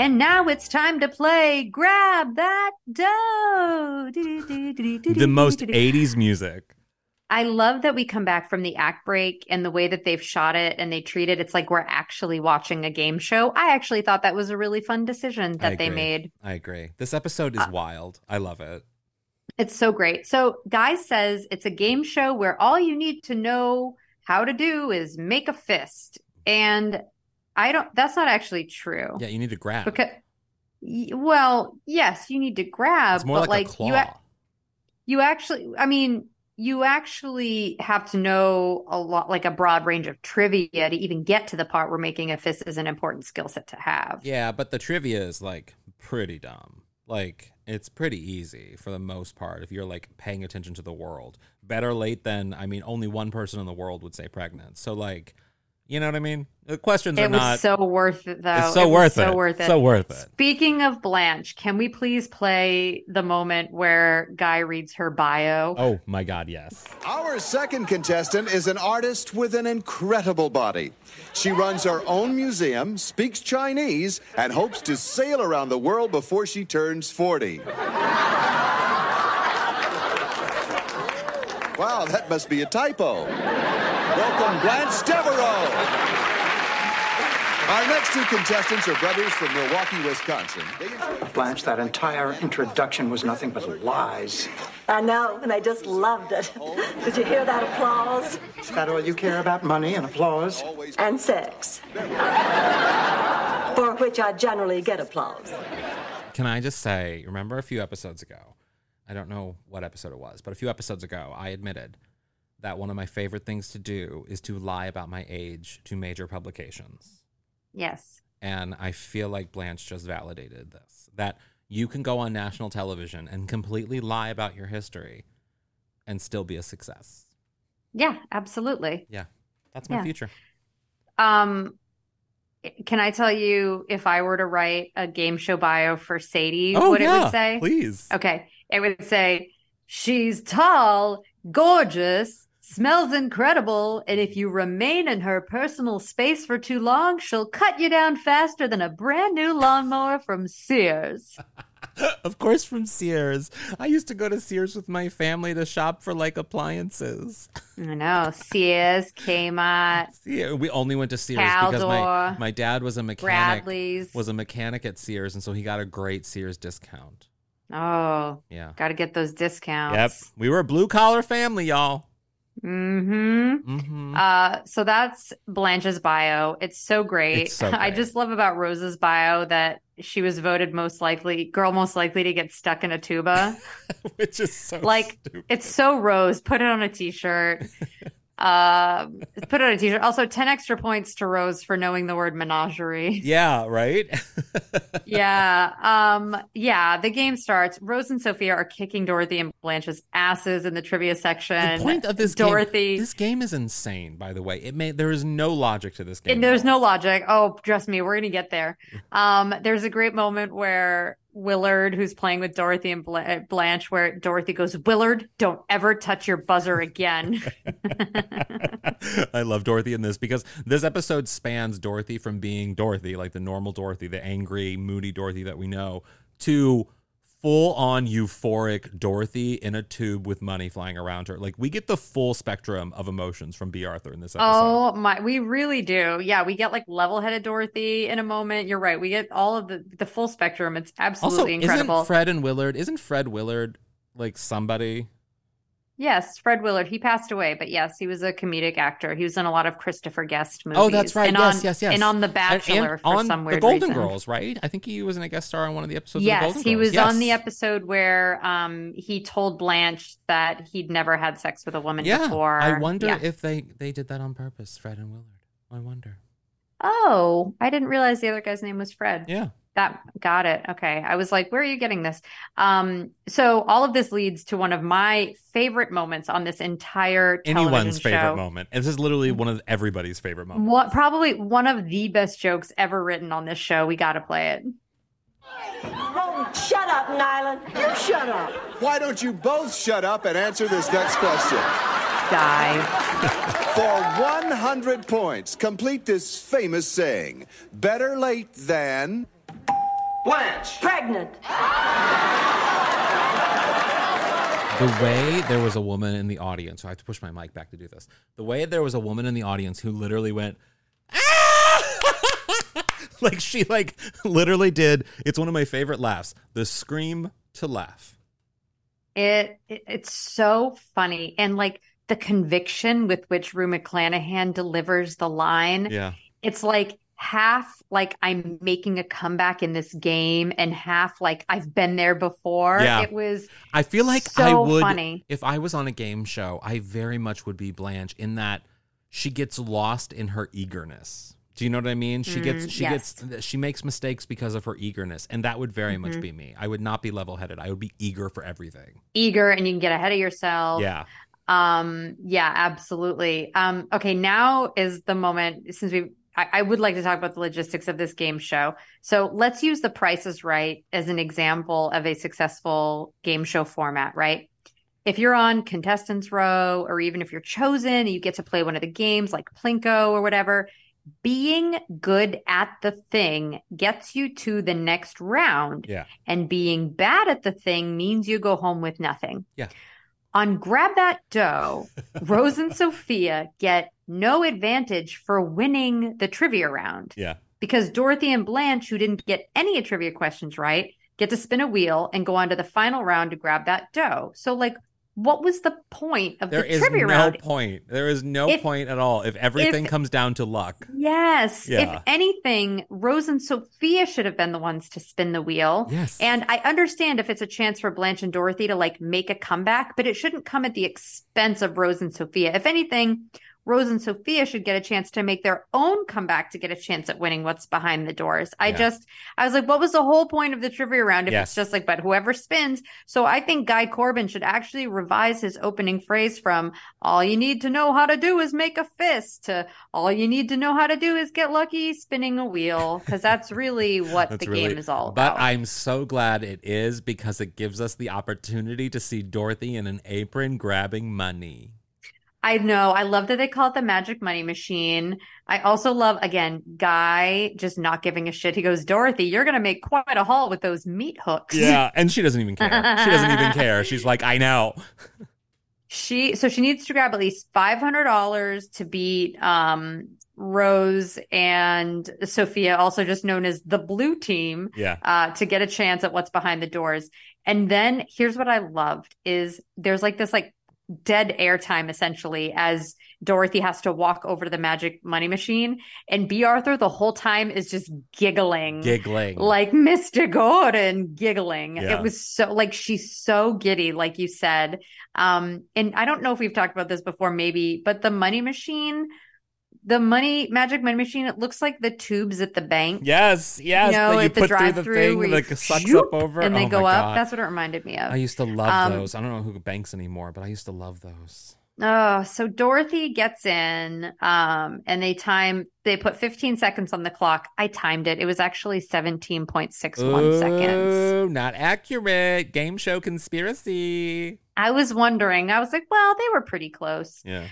And now it's time to play Grab That Dough. The most 80s music. I love that we come back from the act break and the way that they've shot it and they treat it. It's like we're actually watching a game show. I actually thought that was a really fun decision that they made. I agree. This episode Uh, is wild. I love it. It's so great. So, Guy says it's a game show where all you need to know how to do is make a fist. And I don't, that's not actually true. Yeah, you need to grab. Because, well, yes, you need to grab, it's more but like, like, a claw. you, ac- you actually, I mean, you actually have to know a lot, like a broad range of trivia to even get to the part where making a fist is an important skill set to have. yeah, but the trivia is like pretty dumb. Like it's pretty easy for the most part if you're like paying attention to the world. Better late than I mean only one person in the world would say pregnant. So like, you know what I mean? The questions It are was not so worth it, though. It's so It worth so it. worth it. So worth it. Speaking of Blanche, can we please play the moment where Guy reads her bio? Oh my god, yes. Our second contestant is an artist with an incredible body. She runs her own museum, speaks Chinese, and hopes to sail around the world before she turns 40. Wow, that must be a typo. Welcome, Blanche Devereaux. Our next two contestants are brothers from Milwaukee, Wisconsin. Blanche, that entire introduction was nothing but lies. I know, and I just loved it. Did you hear that applause? Is that all you care about? Money and applause? And sex. For which I generally get applause. Can I just say, remember a few episodes ago? I don't know what episode it was, but a few episodes ago, I admitted that one of my favorite things to do is to lie about my age to major publications. Yes. And I feel like Blanche just validated this that you can go on national television and completely lie about your history and still be a success. Yeah, absolutely. Yeah, that's my Yeah. future. Um, can I tell you if I were to write a game show bio for Sadie, Oh, what it would say? please. Okay. It would say, she's tall, gorgeous, smells incredible, and if you remain in her personal space for too long, she'll cut you down faster than a brand new lawnmower from Sears. of course, from Sears. I used to go to Sears with my family to shop for like appliances. I know. Sears, Kmart, Yeah, we only went to Sears because my, my dad was a mechanic. Bradley's. Was a mechanic at Sears, and so he got a great Sears discount. Oh, Yeah. got to get those discounts. Yep, we were a blue collar family, y'all. Mm-hmm. Mm-hmm. Uh, so that's Blanche's bio. It's so great. It's so I just love about Rose's bio that she was voted most likely girl most likely to get stuck in a tuba. Which is so like stupid. it's so Rose. Put it on a t-shirt. Uh, put it on a t-shirt. Also, 10 extra points to Rose for knowing the word menagerie. Yeah, right? yeah. Um, yeah, the game starts. Rose and Sophia are kicking Dorothy and Blanche's asses in the trivia section. the point of this Dorothy. game, this game is insane, by the way. It may there is no logic to this game. And there's no logic. Oh, trust me, we're gonna get there. Um, there's a great moment where Willard, who's playing with Dorothy and Bla- Blanche, where Dorothy goes, "Willard, don't ever touch your buzzer again." I love Dorothy in this because this episode spans Dorothy from being Dorothy, like the normal Dorothy, the angry, moody Dorothy that we know, to full on euphoric Dorothy in a tube with money flying around her. Like we get the full spectrum of emotions from Bea Arthur in this episode. oh my, we really do. Yeah, we get like level-headed Dorothy in a moment. You're right. We get all of the the full spectrum. It's absolutely also, incredible. isn't Fred and Willard? Isn't Fred Willard like somebody? Yes, Fred Willard. He passed away, but yes, he was a comedic actor. He was in a lot of Christopher Guest movies. Oh, that's right. And yes, on, yes, yes. And on The And- Bachelor and for on some weird the Golden reason. Girls, right? I think he was in a guest star on one of the episodes. of the Yes, Golden he was Yes. on the episode where um he told Blanche that he'd never had sex with a woman Yeah, before. I wonder Yeah. if they they did that on purpose, Fred and Willard. I wonder. Oh, I didn't realize the other guy's name was Fred. Yeah. That got it. Okay. I was like, where are you getting this? Um, so all of this leads to one of my favorite moments on this entire television Anyone's favorite show. moment. This is literally one of everybody's favorite moments. What probably one of the best jokes ever written on this show. We got to play it. Oh, shut up, Nylan. You shut up. Why don't you both shut up and answer this next question? Die. For 100 points, complete this famous saying better late than. Blanche. Pregnant. The way there was a woman in the audience, so I have to push my mic back to do this. The way there was a woman in the audience who literally went, "Ah!" like she like literally did. It's one of my favorite laughs. The scream to laugh. It, it it's so funny and like the conviction with which Rue McClanahan delivers the line. Yeah. It's like half like I'm making a comeback in this game and half like I've been there before. Yeah. It was I feel like so I would funny. if I was on a game show, I very much would be Blanche in that she gets lost in her eagerness. Do you know what I mean? She gets Mm, she yes. gets she makes mistakes because of her eagerness, and that would very much Mhm. be me. I would not be level-headed. I would be eager for everything. eager and you can get ahead of yourself. Yeah. Um, yeah, absolutely. Um, okay, now is the moment since we I, I would like to talk about the logistics of this game show. So let's use the Price is Right as an example of a successful game show format, right? If you're on contestants row, or even if you're chosen, and you get to play one of the games like Plinko or whatever, being good at the thing gets you to the next round. Yeah. And being bad at the thing means you go home with nothing. Yeah. On Grab That Dough, Rose and Sophia get no advantage for winning the trivia round Yeah. because Dorothy and Blanche, who didn't get any trivia questions right, get to spin a wheel and go on to the final round to grab that dough. So, like, what was the point of There the is trivia no round? point. There is no If- point at all if everything if- comes down to luck. Yes. Yeah. If anything, Rose and Sophia should have been the ones to spin the wheel. Yes. And I understand if it's a chance for Blanche and Dorothy to like make a comeback, but it shouldn't come at the expense of Rose and Sophia. If anything, Rose and Sophia should get a chance to make their own comeback to get a chance at winning what's behind the doors. I Yeah. just, I was like, what was the whole point of the trivia round if Yes. it's just like, but whoever spins? So I think Guy Corbin should actually revise his opening phrase from all you need to know how to do is make a fist to all you need to know how to do is get lucky spinning a wheel because that's really what That's the really- game is all about. But I'm so glad it is because it gives us the opportunity to see Dorothy in an apron grabbing money. I know. I love that they call it the magic money machine. I also love, again, Guy just not giving a shit. He goes, Dorothy, you're going to make quite a haul with those meat hooks. Yeah, and she doesn't even care. She doesn't even care. She's like, I know. She, so she needs to grab at least $500 to beat, um, Rose and Sophia, also just known as the blue team. Yeah. uh, to get a chance at what's behind the doors. And then here's what I loved is there's like this like dead airtime essentially as Dorothy has to walk over to the magic money machine, and Bea Arthur the whole time is just giggling, Giggling. like Mr. Gordon giggling. Yeah. It was so like she's so giddy, like you said. Um, and I don't know if we've talked about this before, maybe, but the money machine, the money magic money machine, it looks like the tubes at the bank. Yes, yes. You know, that you at the put through the thing, where like sucks shoop, up over, and they Oh go up. God. That's what it reminded me of. I used to love Um, those. I don't know who banks anymore, but I used to love those. Oh, so Dorothy gets in, um, and they time they put 15 seconds on the clock. I timed it. It was actually 17.61 seconds. Ooh, not accurate. Game show conspiracy. I was wondering. I was like, well, they were pretty close. Yeah.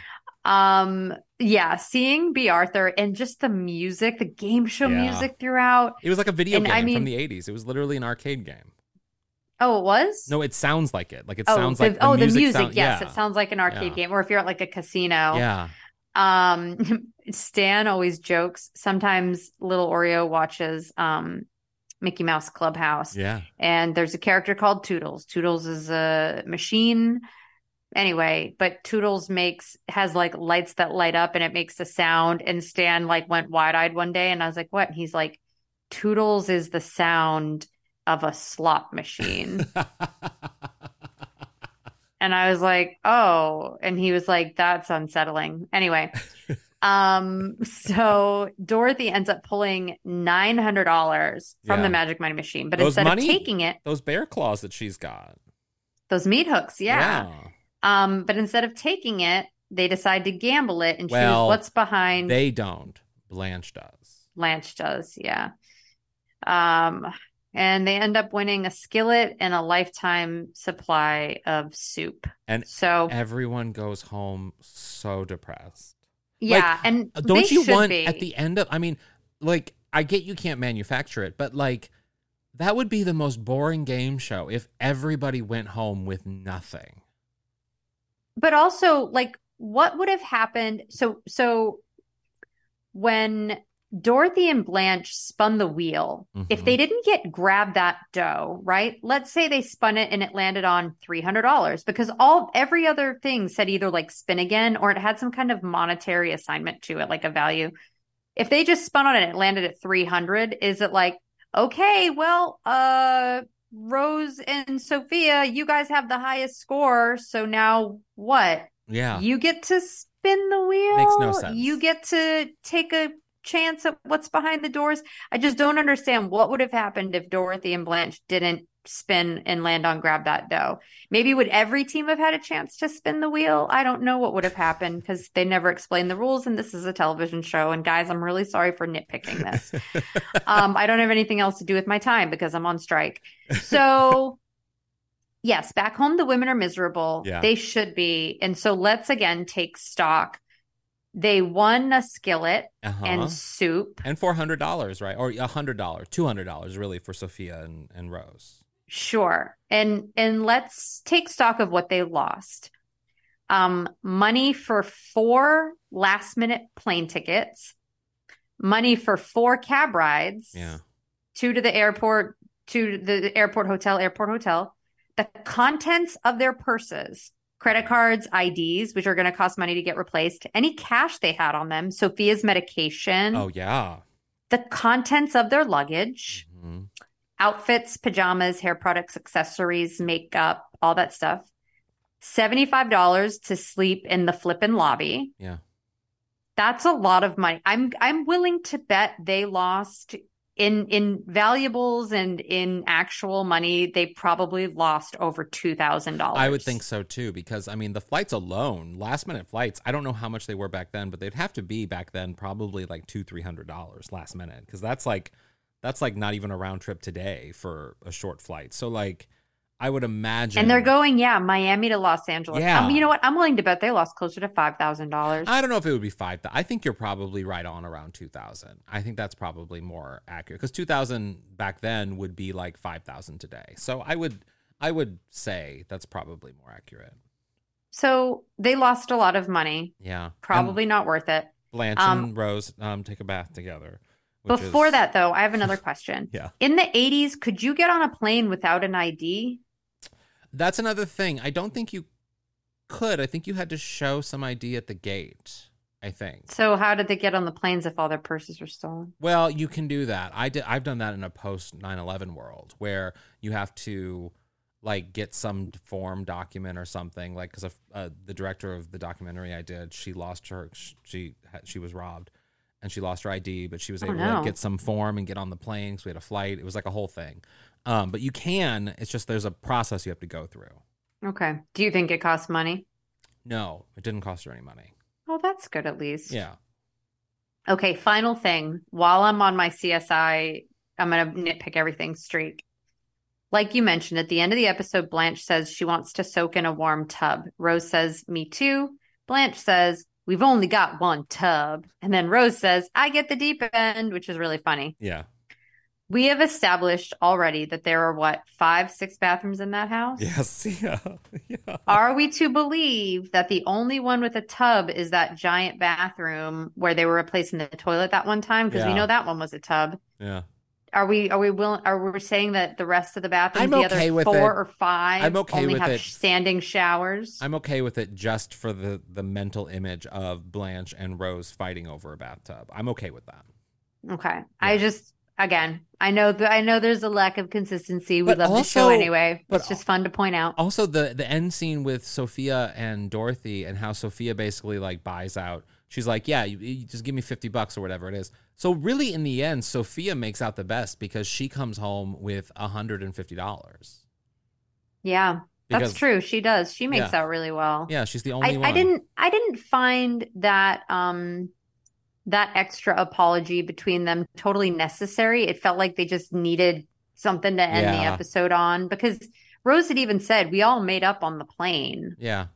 Um, yeah, seeing Bea Arthur and just the music, the game show Yeah. music throughout. It was like a video And game I mean- from the 80s. It was literally an arcade game. Oh, it was? No, it sounds like it. Like it oh, sounds the, like the oh, the music. music. sound- yes, yeah. it sounds like an arcade Yeah. game, or if you're at like a casino. Yeah. Um, Stan always jokes. Sometimes little Oreo watches um Mickey Mouse Clubhouse. Yeah. And there's a character called Toodles. Toodles is a machine. Anyway, but Toodles makes has like lights that light up and it makes a sound. And Stan like went wide eyed one day and I was like, what? And he's like, Toodles is the sound of a slot machine. and I was like, oh. And he was like, that's unsettling. Anyway. Um, so Dorothy ends up pulling nine hundred dollars from Yeah. the magic money machine, but Those instead money- of taking it, Those bear claws that she's got. those meat hooks, yeah. Um, but instead of taking it, they decide to gamble it and Well, choose what's behind. They don't. Blanche does. Blanche does, yeah. Um, and they end up winning a skillet and a lifetime supply of soup. And so everyone goes home so depressed. Yeah, and uh, don't you want be. at the end of? I mean, like I get you can't manufacture it, but like that would be the most boring game show if everybody went home with nothing. But also like what would have happened so so when dorothy and blanche spun the wheel if Mhm. they didn't get grab that dough right let's say they spun it and it landed on $300 because all every other thing said either like spin again or it had some kind of monetary assignment to it like a value if they just spun on it and it landed at 300 is it like okay well uh rose and sophia you guys have the highest score so now what Yeah. you get to spin the wheel Makes no sense. you get to take a chance at what's behind the doors i just don't understand what would have happened if dorothy and blanche didn't spin and land on grab that dough maybe would every team have had a chance to spin the wheel i don't know what would have happened because they never explained the rules and this is a television show and guys i'm really sorry for nitpicking this um, I don't have anything else to do with my time because I'm on strike. So, yes, back home, the women are miserable. Yeah. They should be. And so let's again take stock. They won a skillet Uh-huh. and soup. And four hundred dollars, right? Or a hundred dollars, two hundred dollars, really, for Sophia and, and Rose. Sure. And and let's take stock of what they lost. Um, money for four last minute plane tickets, money for four cab rides. Yeah. two to the airport, two to the airport hotel, airport hotel, the contents of their purses, credit cards, IDs, which are going to cost money to get replaced, any cash they had on them, Sophia's medication, Oh yeah. the contents of their luggage, Mhm. Outfits, pajamas, hair products, accessories, makeup, all that stuff. $75 to sleep in the flippin' lobby. Yeah. That's a lot of money. I'm I'm willing to bet they lost in in valuables and in actual money. They probably lost over two thousand dollars. I would think so too, because I mean, the flights alone, last minute flights, I don't know how much they were back then, but they'd have to be back then probably like two, three hundred dollars last minute, because that's like that's like not even a round trip today for a short flight. So like, I would imagine, And they're going, yeah, Miami to Los Angeles. Yeah. Um, you know what? I'm willing to bet they lost closer to five thousand dollars. I don't know if it would be five. I think you're probably right on around two thousand. I think that's probably more accurate because two thousand back then would be like five thousand today. So I would, I would say that's probably more accurate. So they lost a lot of money. Yeah, Probably not worth it. Blanche Um, and Rose um, take a bath together. Before is- that, though, I have another question. Yeah. In the 80s, could you get on a plane without an ID? That's another thing. I don't think you could. I think you had to show some ID at the gate. I think. So how did they get on the planes if all their purses were stolen? Well, you can do that. I did. I've done that in a post 9/11 world where you have to like get some form document or something. Like because uh, the director of the documentary I did, she lost her. She she was robbed, and she lost her ID, but she was Oh, able to like, get some form and get on the plane. 'cause we had a flight. It was like a whole thing. Um, but you can. It's just there's a process you have to go through. Okay. Do you think it costs money? No, it didn't cost her any money. Oh, that's good at least. Yeah. Okay, final thing. While I'm on my CSI, I'm going to nitpick everything streak. Like you mentioned, at the end of the episode, Blanche says she wants to soak in a warm tub. Rose says, Me too. Blanche says, We've only got one tub. And then Rose says, I get the deep end, which is really funny. Yeah. We have established already that there are what, five, six bathrooms in that house? Yes. Yeah. yeah. Are we to believe that the only one with a tub is that giant bathroom where they were replacing the toilet that one time? Because we know that one was a tub. Yeah. Are we are we willing are we saying that the rest of the bathrooms, I'm the okay other four it. or five, I'm okay only with have it. standing showers? I'm okay with it just for the the mental image of Blanche and Rose fighting over a bathtub. I'm okay with that. Okay. I just again, I know that I know there's a lack of consistency. We But love the show anyway. but It's just fun to point out. Also, the the end scene with Sophia and Dorothy, and how Sophia basically like buys out. She's like, "Yeah, you, you just give me fifty bucks or whatever it is." So really, in the end, Sophia makes out the best because she comes home with hundred and fifty dollars. Yeah. That's Because- true. She does. She makes Yeah. out really well. Yeah, she's the only I, one. I didn't I didn't find that um that extra apology between them totally necessary. It felt like they just needed something to end the episode on because Rose had even said we all made up on the plane. Yeah.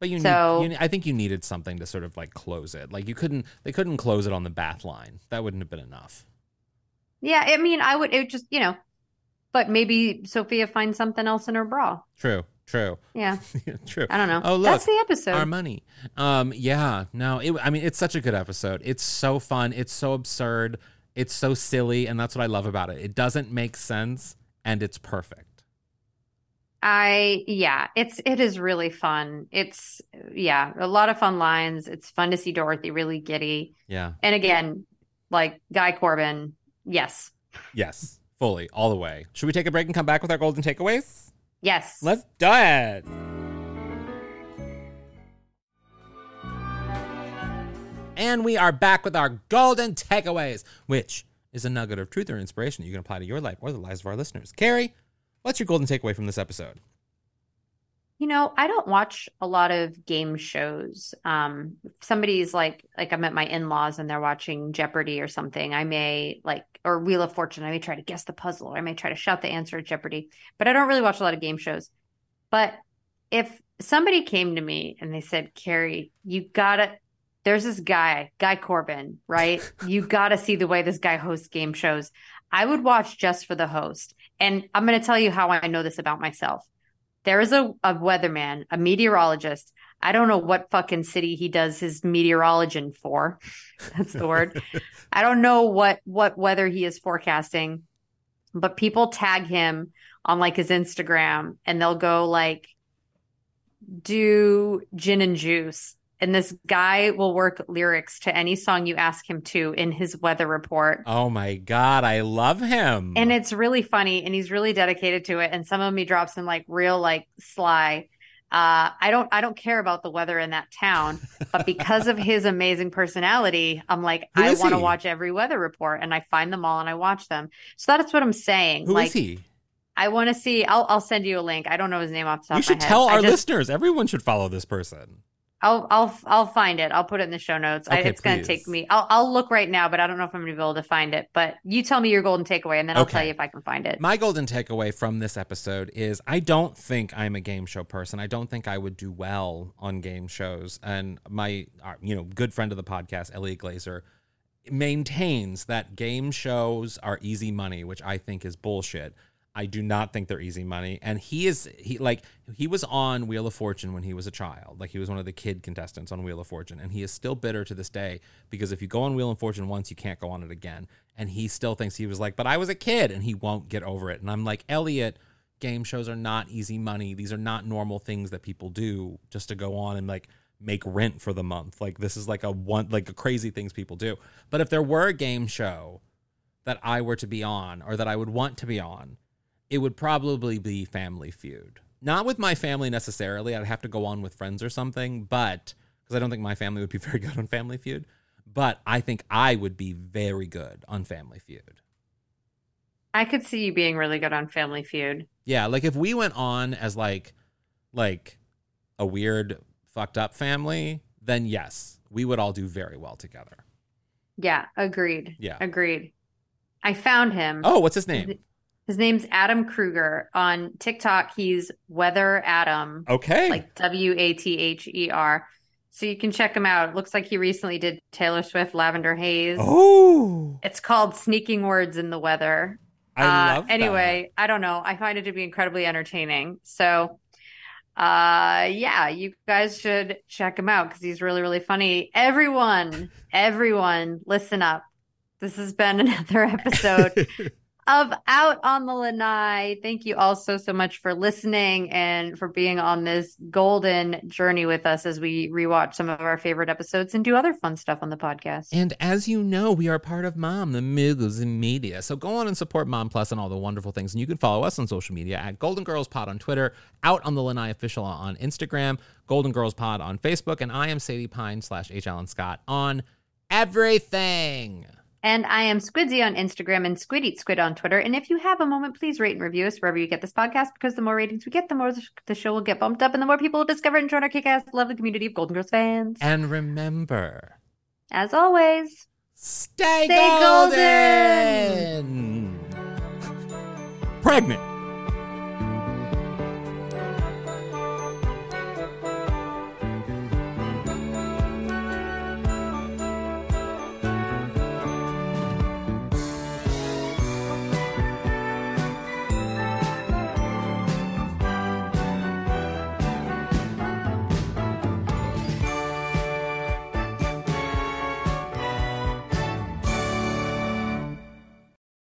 But you, So- need, you, I think you needed something to sort of like close it. Like you couldn't, they couldn't close it on the bath line. That wouldn't have been enough. Yeah, I mean, I would it just, you know, but maybe Sophia finds something else in her bra. True, true, Yeah. true. I don't know. Oh, look, That's the episode. Our money. Um, yeah. No, it. I mean, it's such a good episode. It's so fun. It's so absurd. It's so silly, and that's what I love about it. It doesn't make sense, and it's perfect. I yeah, it's it is really fun. It's yeah, a lot of fun lines. It's fun to see Dorothy really giddy. Yeah. And again, like Guy Corbin, yes. Yes. Fully, all the way. Should we take a break and come back with our golden takeaways? Yes. Let's do it. And we are back with our golden takeaways, which is a nugget of truth or inspiration that you can apply to your life or the lives of our listeners. Kerri, what's your golden takeaway from this episode? You know, I don't watch a lot of game shows. Um, if somebody's like like I'm at my in-laws and they're watching Jeopardy or something. I may like or Wheel of Fortune. I may try to guess the puzzle. Or I may try to shout the answer at Jeopardy. But I don't really watch a lot of game shows. But if somebody came to me and they said, "Kerri, you gotta," there's this guy, Guy Corbin, right? you gotta see the way this guy hosts game shows. I would watch just for the host. And I'm going to tell you how I know this about myself. There is a, a weatherman, a meteorologist. I don't know what fucking city he does his meteorology for. That's the word. I don't know what what weather he is forecasting, but people tag him on like his Instagram and they'll go like do gin and juice. And this guy will work lyrics to any song you ask him to in his weather report. Oh my God, I love him. And it's really funny and he's really dedicated to it. And some of he drops in like real like sly. Uh, I don't I don't care about the weather in that town, but because of his amazing personality, I'm like, Who I want to watch every weather report and I find them all and I watch them. So that's what I'm saying. Who is like he? I want to see I'll I'll send you a link. I don't know his name off the top You of should my head. tell our just- listeners. Everyone should follow this person. I'll I'll I'll find it. I'll put it in the show notes. I, it's going to take me. I'll I'll look right now, but I don't know if I'm going to be able to find it. But you tell me your golden takeaway, and then I'll tell you if I can find it. My golden takeaway from this episode is I don't think I'm a game show person. I don't think I would do well on game shows. And my, uh, you know, good friend of the podcast, Eliot Glazer, maintains that game shows are easy money, which I think is bullshit. I do not think they're easy money. And he is he like he was on Wheel of Fortune when he was a child. Like he was one of the kid contestants on Wheel of Fortune. And he is still bitter to this day because if you go on Wheel of Fortune once, you can't go on it again. And he still thinks he was like, but I was a kid and he won't get over it. And I'm like, Eliot, game shows are not easy money. These are not normal things that people do just to go on and like make rent for the month. Like this is like a one like a crazy things people do. But if there were a game show that I were to be on or that I would want to be on, it would probably be Family Feud. Not with my family necessarily. I'd have to go on with friends or something, but because I don't think my family would be very good on Family Feud. But I think I would be very good on Family Feud. I could see you being really good on Family Feud. Yeah, like if we went on as like like a weird fucked up family, then yes, we would all do very well together. Yeah, agreed. Yeah. Agreed. I found him. Oh, what's his name? His name's Adam Kruger. On TikTok, he's Weather Adam. Okay. Like W A T H E R. So you can check him out. It looks like he recently did Taylor Swift Lavender Haze. Oh. It's called Sneaking Words in the Weather. I Uh, love that. Anyway, I don't know. I find it to be incredibly entertaining. So, uh, yeah, you guys should check him out because he's really, really funny. Everyone, everyone, listen up. This has been another episode of Out on the Lanai. Thank you all so, so much for listening and for being on this golden journey with us as we rewatch some of our favorite episodes and do other fun stuff on the podcast. And as you know, we are part of Mom, the in Media. So go on and support Mom Plus and all the wonderful things. And you can follow us on social media at Golden Girls Pod on Twitter, Out on the Lanai Official on Instagram, Golden Girls Pod on Facebook, and I am Sadie Pine slash H. Alan Scott on everything. And I am Squidsy on Instagram and Squid Eat Squid on Twitter. And if you have a moment, please rate and review us wherever you get this podcast because the more ratings we get, the more the- show will get bumped up and the more people will discover and join our kick ass lovely community of Golden Girls fans. And remember, As always, stay, stay golden. Pregnant.